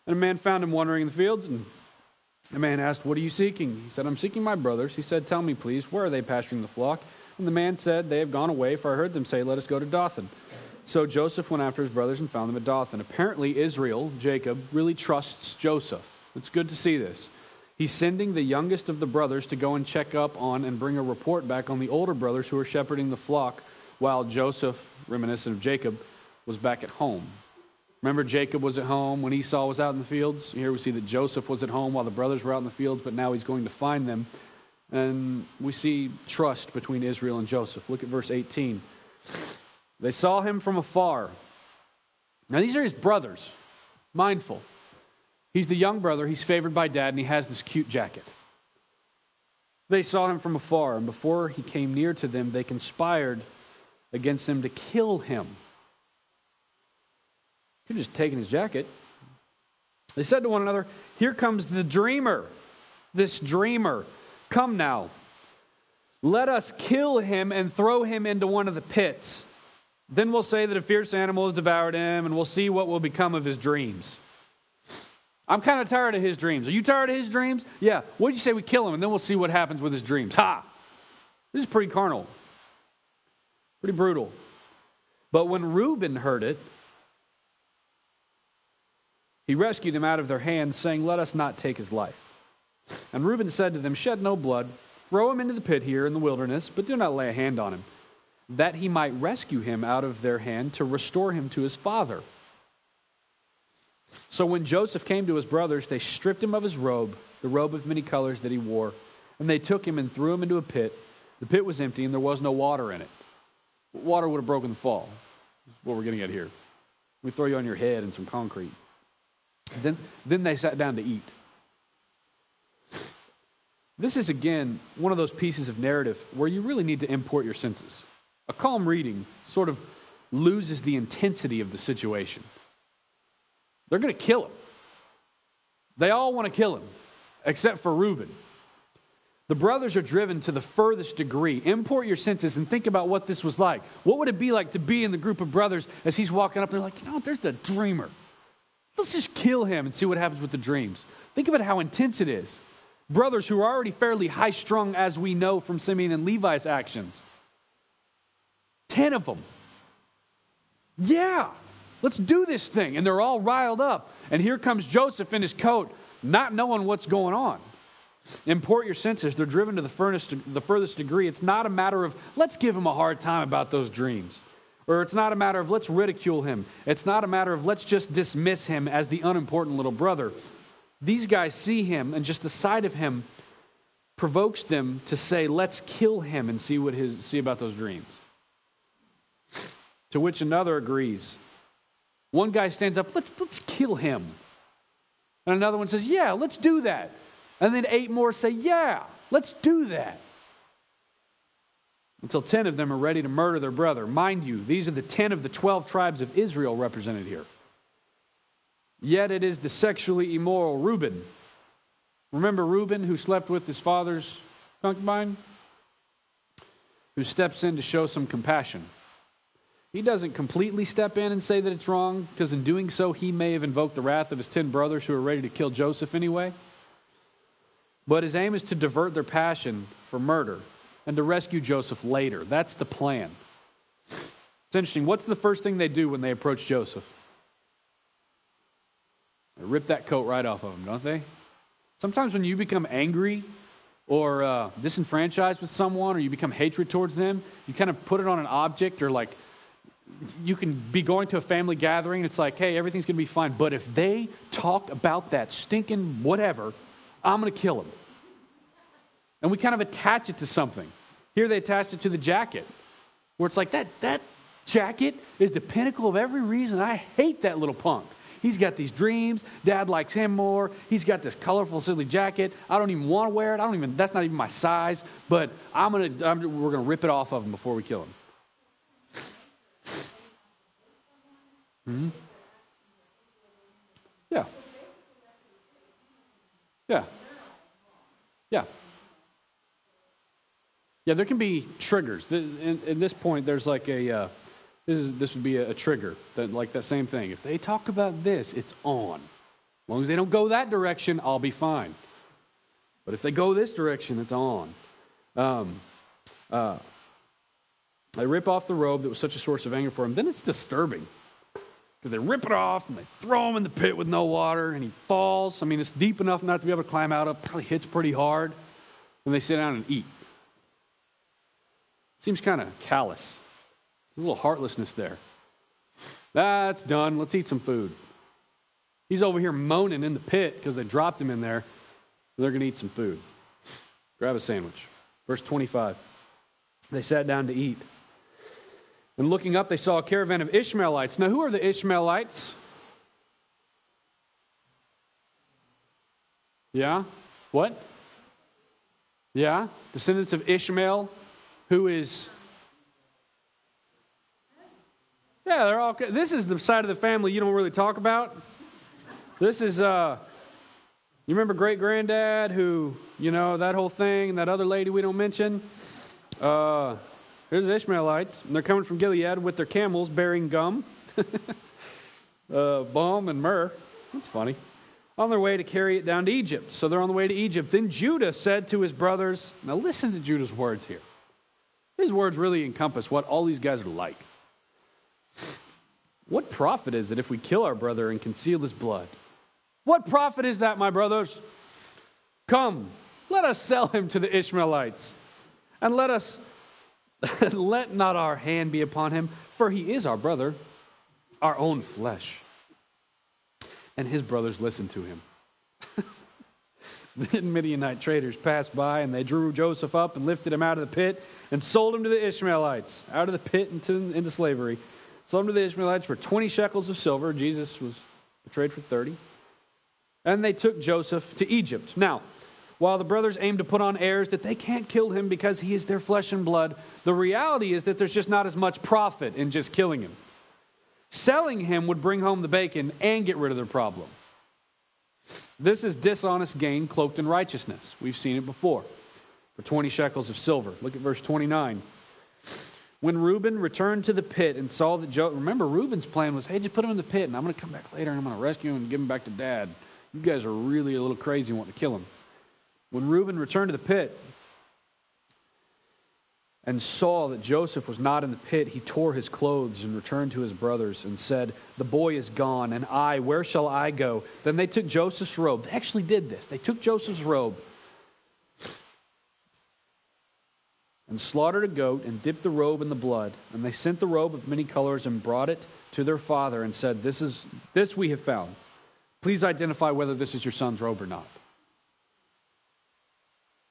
Speaker 1: And a man found him wandering in the fields, and the man asked, What are you seeking? He said, I'm seeking my brothers. He said, Tell me, please, where are they pasturing the flock? And the man said, They have gone away, for I heard them say, Let us go to Dothan. So Joseph went after his brothers and found them at Dothan. Apparently, Israel, Jacob, really trusts Joseph. It's good to see this. He's sending the youngest of the brothers to go and check up on and bring a report back on the older brothers who are shepherding the flock while Joseph, reminiscent of Jacob, was back at home. Remember, Jacob was at home when Esau was out in the fields? Here we see that Joseph was at home while the brothers were out in the fields, but now he's going to find them. And we see trust between Israel and Joseph. Look at verse 18. They saw him from afar. Now, these are his brothers. Mindful. He's the young brother. He's favored by dad, and he has this cute jacket. They saw him from afar, and before he came near to them, they conspired against him to kill him. He could have just taken his jacket. They said to one another, Here comes the dreamer, this dreamer. Come now, let us kill him and throw him into one of the pits. Then we'll say that a fierce animal has devoured him, and we'll see what will become of his dreams. I'm kind of tired of his dreams. Are you tired of his dreams? Yeah. What do you say we kill him, and then we'll see what happens with his dreams? Ha! This is pretty carnal, pretty brutal. But when Reuben heard it, he rescued him out of their hands, saying, Let us not take his life. And Reuben said to them, Shed no blood, throw him into the pit here in the wilderness, but do not lay a hand on him that he might rescue him out of their hand to restore him to his father. So when Joseph came to his brothers, they stripped him of his robe, the robe of many colors that he wore, and they took him and threw him into a pit. The pit was empty and there was no water in it. Water would have broken the fall. what we're getting at here. We throw you on your head in some concrete. Then, then they sat down to eat. This is, again, one of those pieces of narrative where you really need to import your senses. A calm reading sort of loses the intensity of the situation. They're going to kill him. They all want to kill him, except for Reuben. The brothers are driven to the furthest degree. Import your senses and think about what this was like. What would it be like to be in the group of brothers as he's walking up? They're like, you know, there's the dreamer. Let's just kill him and see what happens with the dreams. Think about how intense it is. Brothers who are already fairly high strung, as we know from Simeon and Levi's actions. Ten of them. Yeah, let's do this thing. And they're all riled up. And here comes Joseph in his coat, not knowing what's going on. Import your senses. They're driven to the furthest, the furthest degree. It's not a matter of, let's give him a hard time about those dreams. Or it's not a matter of, let's ridicule him. It's not a matter of, let's just dismiss him as the unimportant little brother. These guys see him, and just the sight of him provokes them to say, let's kill him and see, what his, see about those dreams. To which another agrees. One guy stands up, let's, let's kill him. And another one says, Yeah, let's do that. And then eight more say, Yeah, let's do that. Until 10 of them are ready to murder their brother. Mind you, these are the 10 of the 12 tribes of Israel represented here. Yet it is the sexually immoral Reuben. Remember Reuben who slept with his father's concubine? Who steps in to show some compassion. He doesn't completely step in and say that it's wrong, because in doing so, he may have invoked the wrath of his 10 brothers who are ready to kill Joseph anyway. But his aim is to divert their passion for murder and to rescue Joseph later. That's the plan. It's interesting. What's the first thing they do when they approach Joseph? They rip that coat right off of him, don't they? Sometimes when you become angry or uh, disenfranchised with someone or you become hatred towards them, you kind of put it on an object or like you can be going to a family gathering and it's like, hey, everything's going to be fine. But if they talk about that stinking whatever, I'm going to kill them. And we kind of attach it to something. Here they attached it to the jacket, where it's like, that, that jacket is the pinnacle of every reason I hate that little punk. He's got these dreams. Dad likes him more. He's got this colorful, silly jacket. I don't even want to wear it. I don't even, that's not even my size. But I'm gonna, we're going to rip it off of him before we kill him. Hmm? Yeah. Yeah. Yeah. Yeah, there can be triggers. In this point, there's like a, uh, this, is, this would be a, a trigger, that, like that same thing. If they talk about this, it's on. As long as they don't go that direction, I'll be fine. But if they go this direction, it's on. Um, uh, they rip off the robe that was such a source of anger for him. Then it's disturbing because they rip it off and they throw him in the pit with no water and he falls. I mean, it's deep enough not to be able to climb out of, probably hits pretty hard. And they sit down and eat. Seems kind of callous. A little heartlessness there. That's done. Let's eat some food. He's over here moaning in the pit because they dropped him in there. They're going to eat some food. Grab a sandwich. Verse 25. They sat down to eat. And looking up, they saw a caravan of Ishmaelites. Now, who are the Ishmaelites? Yeah? What? Yeah? Descendants of Ishmael, who is. Yeah, they're all. This is the side of the family you don't really talk about. This is. uh You remember great granddad who, you know, that whole thing, and that other lady we don't mention? Uh, Here's the Ishmaelites. And they're coming from Gilead with their camels bearing gum, uh, balm, and myrrh. That's funny. On their way to carry it down to Egypt. So they're on the way to Egypt. Then Judah said to his brothers, Now listen to Judah's words here. His words really encompass what all these guys are like. What profit is it if we kill our brother and conceal his blood? What profit is that, my brothers? Come, let us sell him to the Ishmaelites, and let us Let not our hand be upon him, for he is our brother, our own flesh. And his brothers listened to him. then Midianite traders passed by, and they drew Joseph up and lifted him out of the pit and sold him to the Ishmaelites, out of the pit into, into slavery. Sold him to the Ishmaelites for 20 shekels of silver. Jesus was betrayed for 30. And they took Joseph to Egypt. Now, while the brothers aim to put on airs that they can't kill him because he is their flesh and blood, the reality is that there's just not as much profit in just killing him. Selling him would bring home the bacon and get rid of their problem. This is dishonest gain cloaked in righteousness. We've seen it before. For 20 shekels of silver. Look at verse 29. When Reuben returned to the pit and saw that Joe, remember Reuben's plan was, hey, just put him in the pit and I'm going to come back later and I'm going to rescue him and give him back to dad. You guys are really a little crazy wanting to kill him. When Reuben returned to the pit and saw that Joseph was not in the pit, he tore his clothes and returned to his brothers and said, The boy is gone, and I, where shall I go? Then they took Joseph's robe. They actually did this. They took Joseph's robe and slaughtered a goat and dipped the robe in the blood. And they sent the robe of many colors and brought it to their father and said, This is this we have found. Please identify whether this is your son's robe or not.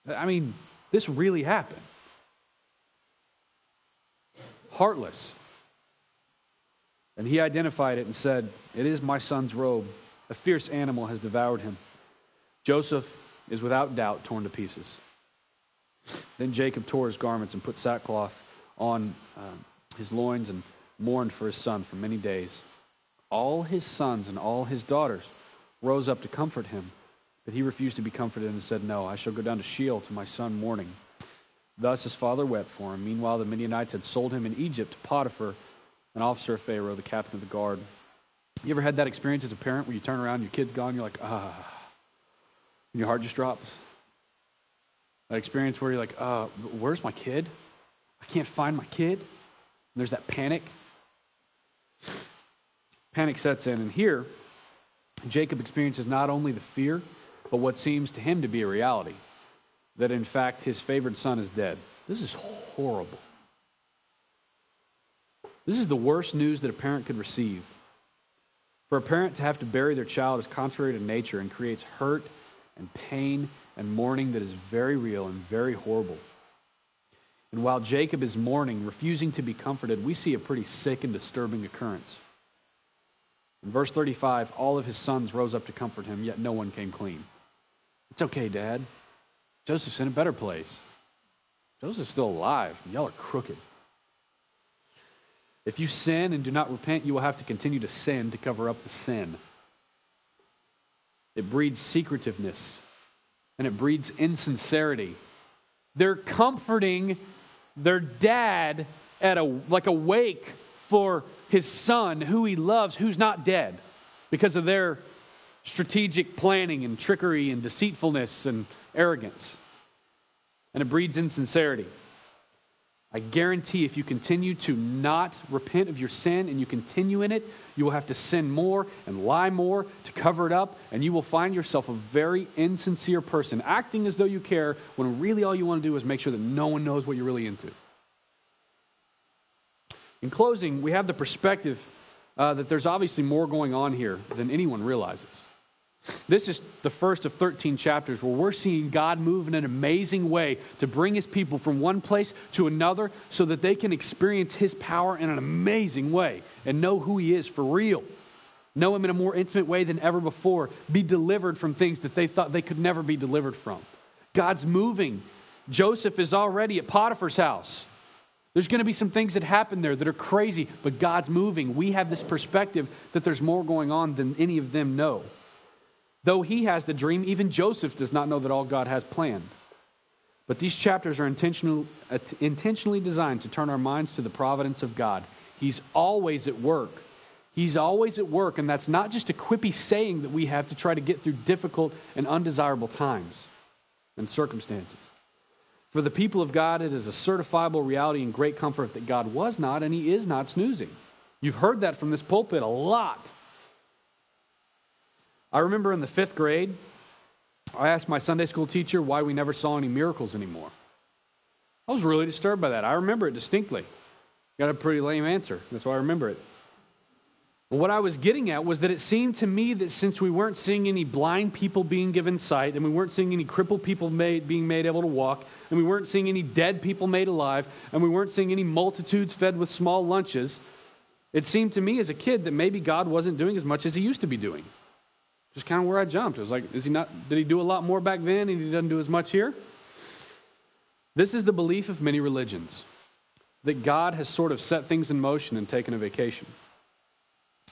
Speaker 1: I mean, this really happened. Heartless. And he identified it and said, It is my son's robe. A fierce animal has devoured him. Joseph is without doubt torn to pieces. Then Jacob tore his garments and put sackcloth on um, his loins and mourned for his son for many days. All his sons and all his daughters rose up to comfort him, but he refused to be comforted and said, No, I shall go down to Sheol to my son mourning. Thus his father wept for him. Meanwhile, the Midianites had sold him in Egypt to Potiphar, an officer of Pharaoh, the captain of the guard. You ever had that experience as a parent where you turn around, your kid's gone, you're like, ah, and your heart just drops? That experience where you're like, uh, where's my kid? I can't find my kid. And there's that panic. Panic sets in. And here, Jacob experiences not only the fear, but what seems to him to be a reality that in fact his favored son is dead. This is horrible. This is the worst news that a parent could receive. For a parent to have to bury their child is contrary to nature and creates hurt and pain and mourning that is very real and very horrible. And while Jacob is mourning, refusing to be comforted, we see a pretty sick and disturbing occurrence. In verse 35, all of his sons rose up to comfort him, yet no one came clean. It's okay, Dad. Joseph's in a better place. Joseph's still alive. Y'all are crooked. If you sin and do not repent, you will have to continue to sin to cover up the sin. It breeds secretiveness and it breeds insincerity. They're comforting their dad at a like a wake for his son who he loves who's not dead because of their strategic planning and trickery and deceitfulness and arrogance. And it breeds insincerity. I guarantee if you continue to not repent of your sin and you continue in it, you will have to sin more and lie more to cover it up, and you will find yourself a very insincere person, acting as though you care when really all you want to do is make sure that no one knows what you're really into. In closing, we have the perspective uh, that there's obviously more going on here than anyone realizes. This is the first of 13 chapters where we're seeing God move in an amazing way to bring his people from one place to another so that they can experience his power in an amazing way and know who he is for real. Know him in a more intimate way than ever before. Be delivered from things that they thought they could never be delivered from. God's moving. Joseph is already at Potiphar's house. There's going to be some things that happen there that are crazy, but God's moving. We have this perspective that there's more going on than any of them know. Though he has the dream, even Joseph does not know that all God has planned. But these chapters are intentional, intentionally designed to turn our minds to the providence of God. He's always at work. He's always at work, and that's not just a quippy saying that we have to try to get through difficult and undesirable times and circumstances. For the people of God, it is a certifiable reality and great comfort that God was not and He is not snoozing. You've heard that from this pulpit a lot. I remember in the fifth grade, I asked my Sunday school teacher why we never saw any miracles anymore. I was really disturbed by that. I remember it distinctly. Got a pretty lame answer. That's why I remember it. But what I was getting at was that it seemed to me that since we weren't seeing any blind people being given sight, and we weren't seeing any crippled people made, being made able to walk, and we weren't seeing any dead people made alive, and we weren't seeing any multitudes fed with small lunches, it seemed to me as a kid that maybe God wasn't doing as much as he used to be doing. Just kind of where I jumped. It was like, is he not, did he do a lot more back then and he doesn't do as much here? This is the belief of many religions that God has sort of set things in motion and taken a vacation.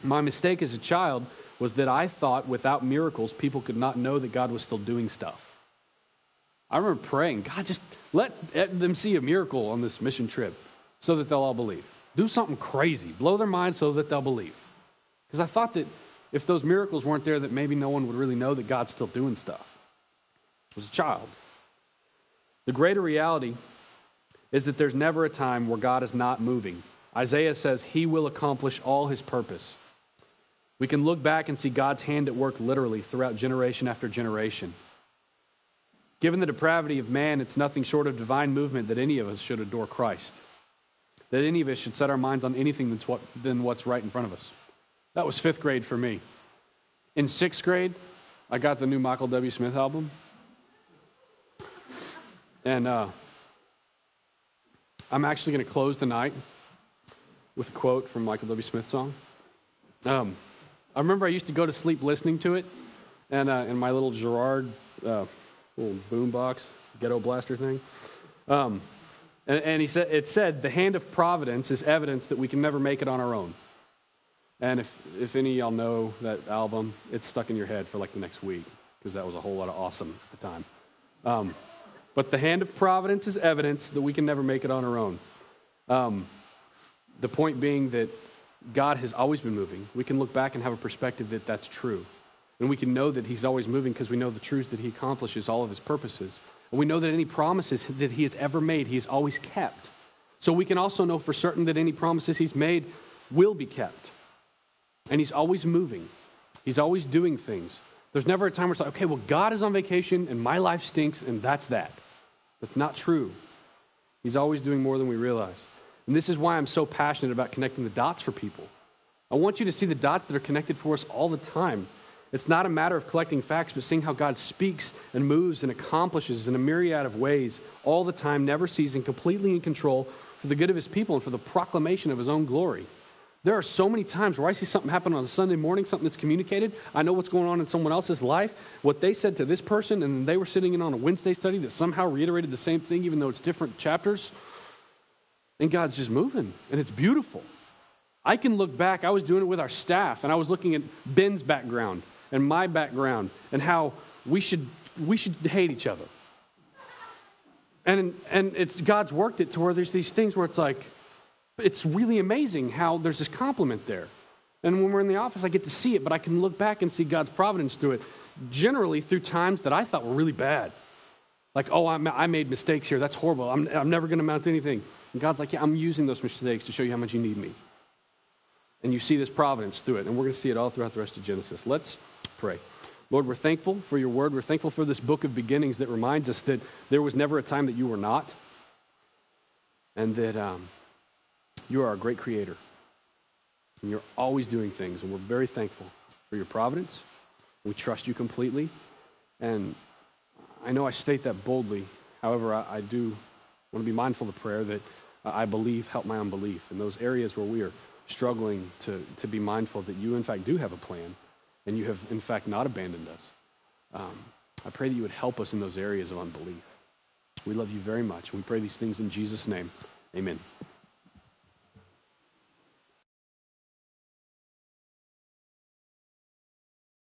Speaker 1: My mistake as a child was that I thought without miracles, people could not know that God was still doing stuff. I remember praying, God, just let them see a miracle on this mission trip so that they'll all believe. Do something crazy, blow their mind so that they'll believe. Because I thought that if those miracles weren't there, that maybe no one would really know that God's still doing stuff. I was a child. The greater reality is that there's never a time where God is not moving. Isaiah says he will accomplish all his purpose. We can look back and see God's hand at work literally throughout generation after generation. Given the depravity of man, it's nothing short of divine movement that any of us should adore Christ, that any of us should set our minds on anything that's than what's right in front of us. That was fifth grade for me. In sixth grade, I got the new Michael W. Smith album. And uh, I'm actually going to close the night with a quote from Michael W. Smith's song. Um, I remember I used to go to sleep listening to it, and uh, in my little Gerard uh, little boombox ghetto blaster thing. Um, and, and he said, it said, the hand of providence is evidence that we can never make it on our own. And if, if any of y'all know that album, it's stuck in your head for like the next week because that was a whole lot of awesome at the time. Um, but the hand of providence is evidence that we can never make it on our own. Um, the point being that God has always been moving. We can look back and have a perspective that that's true. And we can know that He's always moving because we know the truths that He accomplishes all of His purposes. And we know that any promises that He has ever made, He has always kept. So we can also know for certain that any promises He's made will be kept. And He's always moving, He's always doing things. There's never a time where it's like, okay, well, God is on vacation and my life stinks, and that's that. That's not true. He's always doing more than we realize. And this is why I'm so passionate about connecting the dots for people. I want you to see the dots that are connected for us all the time. It's not a matter of collecting facts, but seeing how God speaks and moves and accomplishes in a myriad of ways all the time, never ceasing, completely in control for the good of his people and for the proclamation of his own glory. There are so many times where I see something happen on a Sunday morning, something that's communicated. I know what's going on in someone else's life, what they said to this person, and they were sitting in on a Wednesday study that somehow reiterated the same thing, even though it's different chapters. And God's just moving, and it's beautiful. I can look back, I was doing it with our staff, and I was looking at Ben's background and my background and how we should, we should hate each other. And, and it's God's worked it to where there's these things where it's like, it's really amazing how there's this complement there. And when we're in the office, I get to see it, but I can look back and see God's providence through it, generally through times that I thought were really bad. Like, oh, I made mistakes here. That's horrible. I'm, I'm never going to amount to anything. And God's like, yeah, I'm using those mistakes to show you how much you need me. And you see this providence through it. And we're going to see it all throughout the rest of Genesis. Let's pray. Lord, we're thankful for your word. We're thankful for this book of beginnings that reminds us that there was never a time that you were not, and that um, you are a great creator. And you're always doing things. And we're very thankful for your providence. We trust you completely. And I know I state that boldly. However, I, I do want to be mindful of prayer that I believe help my unbelief. In those areas where we are struggling to, to be mindful that you, in fact, do have a plan and you have, in fact, not abandoned us. Um, I pray that you would help us in those areas of unbelief. We love you very much. We pray these things in Jesus' name. Amen.